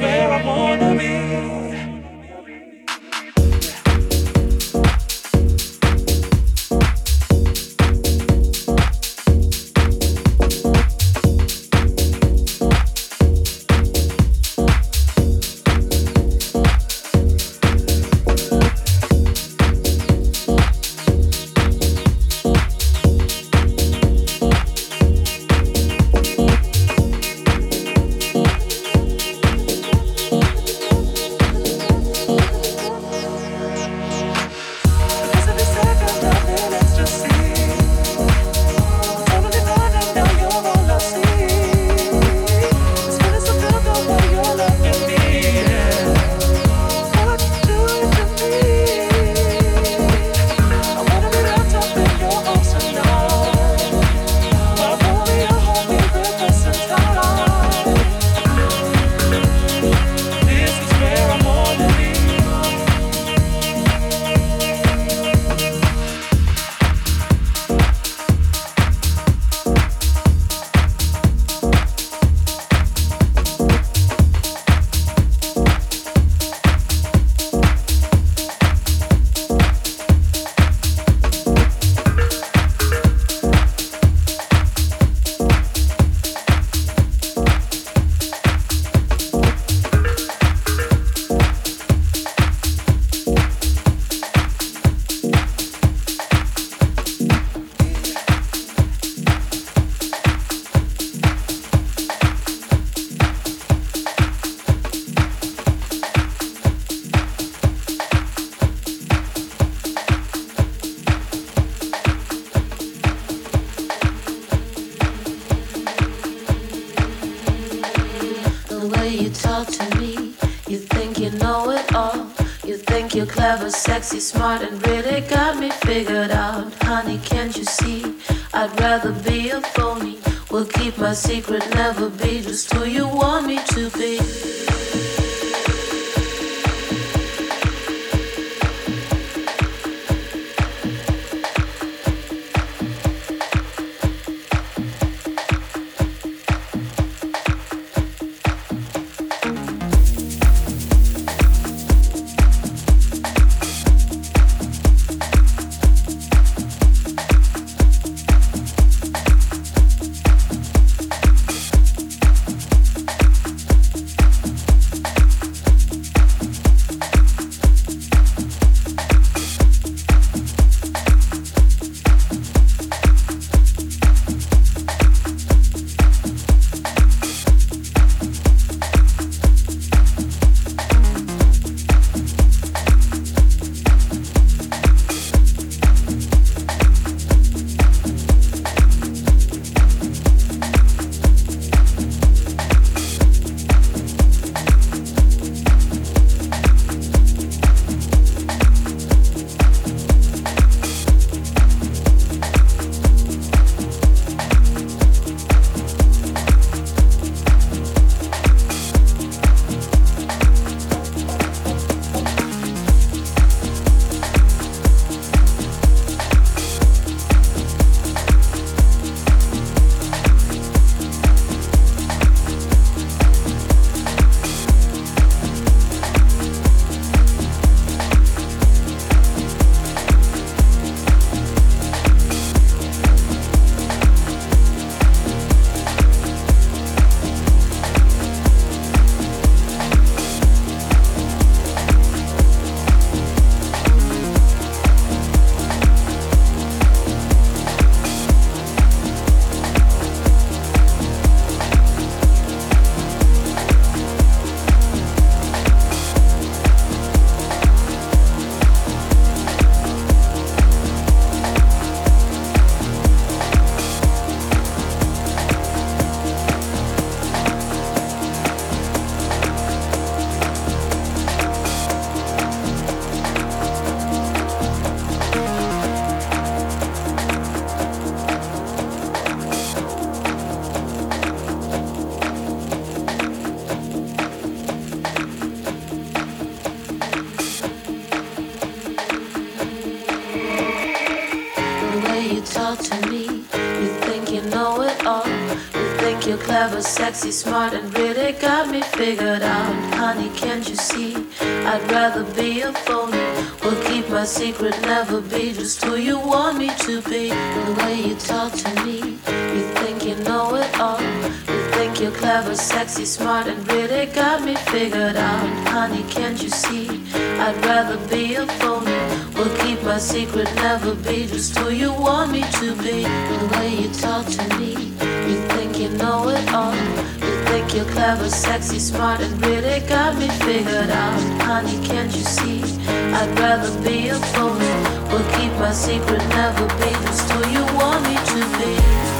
where I wanna be. to me. You think you know it all. You think you're clever, sexy, smart, and really got me figured out. Honey, can't you see? I'd rather be a phony. Will keep my secret, never be just who you want me to be. Sexy, smart, and really got me figured out. Honey, can't you see? I'd rather be a phony. Will keep my secret, never be just who you want me to be. The way you talk to me, you think you know it all. You think you're clever, sexy, smart, and really got me figured out. Honey, can't you see? I'd rather be a phony. Will keep my secret, never be just who you want me to be. The way you talk to me, you're clever, sexy, smart, and really got me figured out. Honey, can't you see? I'd rather be a phony. Will keep my secret, never be just who you want me to be.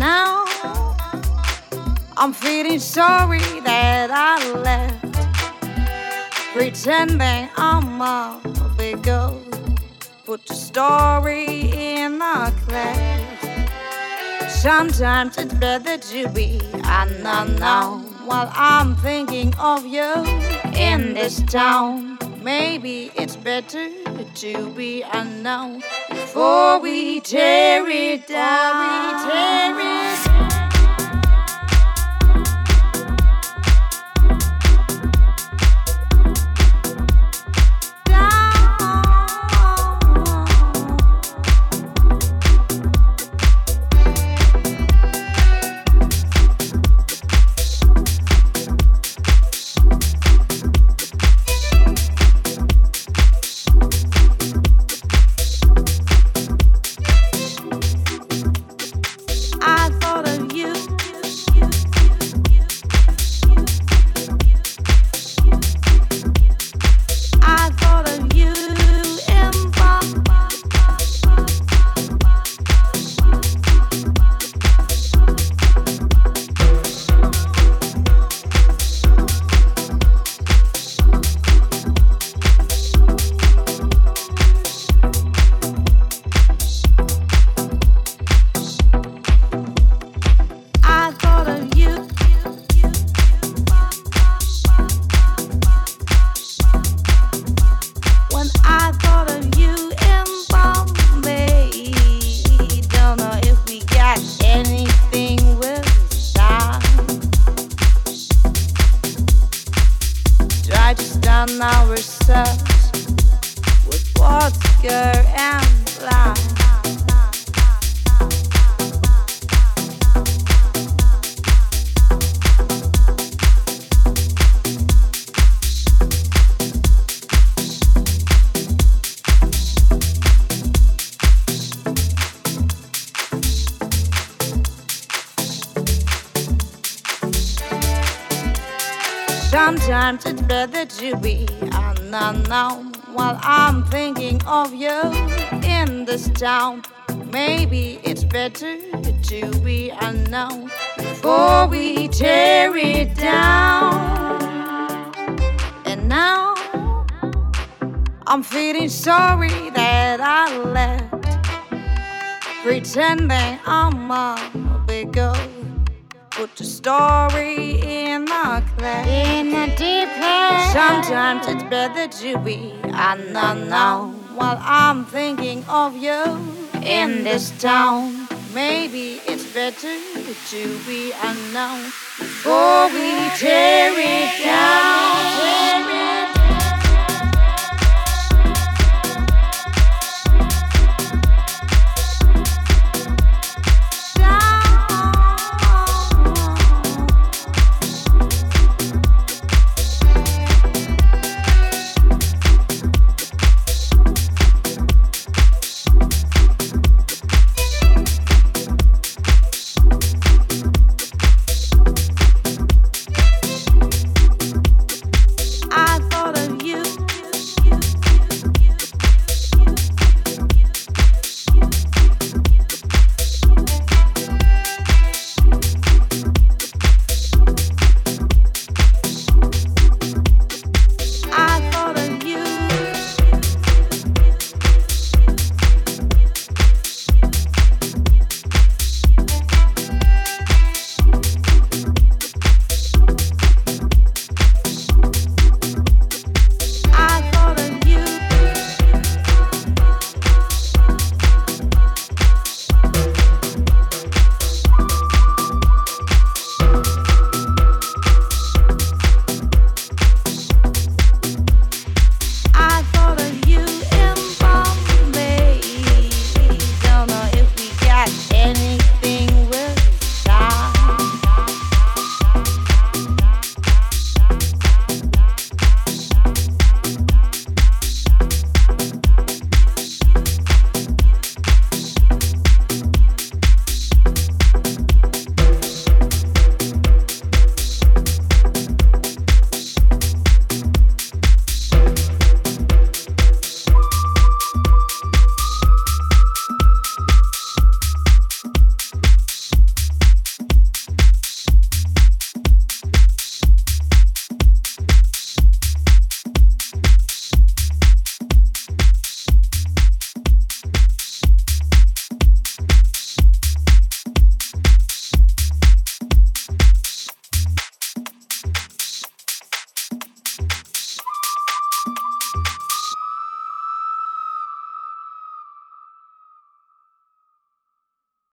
Now I'm feeling sorry that I left pretending I'm a big girl. Put the story in the class. Sometimes it's better to be unknown while I'm thinking of you in this town. Maybe it's better to be unknown before we tear it down. We tear it down. Sometimes it's better to be unknown while I'm thinking of you in this town. Maybe it's better to be unknown before we tear it down. And now I'm feeling sorry that I left, pretending I'm a big girl put a story in the. In the deep end. Sometimes it's better to be unknown. While I'm thinking of you in this town. Maybe it's better to be unknown before we tear it down. Tear it down.